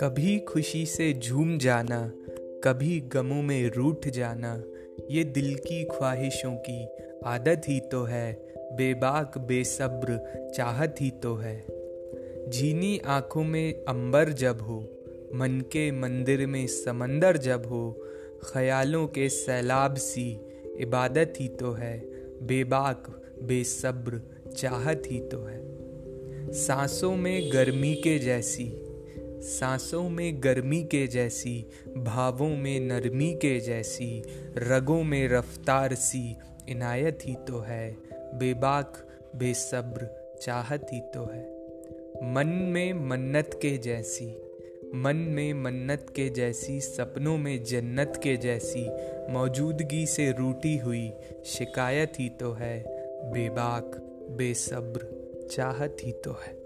कभी खुशी से झूम जाना, कभी गमों में रूठ जाना, ये दिल की ख्वाहिशों की आदत ही तो है, बेबाक, बेसब्र, चाहत ही तो है। झीनी आँखों में अंबर जब हो, मन के मंदिर में समंदर जब हो, ख्यालों के सैलाब सी इबादत ही तो है, बेबाक, बेसब्र चाहत ही तो है। सांसों में गर्मी के जैसी, सांसों में गर्मी के जैसी, भावों में नरमी के जैसी, रगों में रफ्तार सी इनायत ही तो है। बेबाक, बेसब्र चाहत ही तो है। मन में मन्नत के जैसी, मन में मन्नत के जैसी, सपनों में जन्नत के जैसी, मौजूदगी से रूटी हुई शिकायत ही तो है। बेबाक बेसब्र चाहत ही तो है।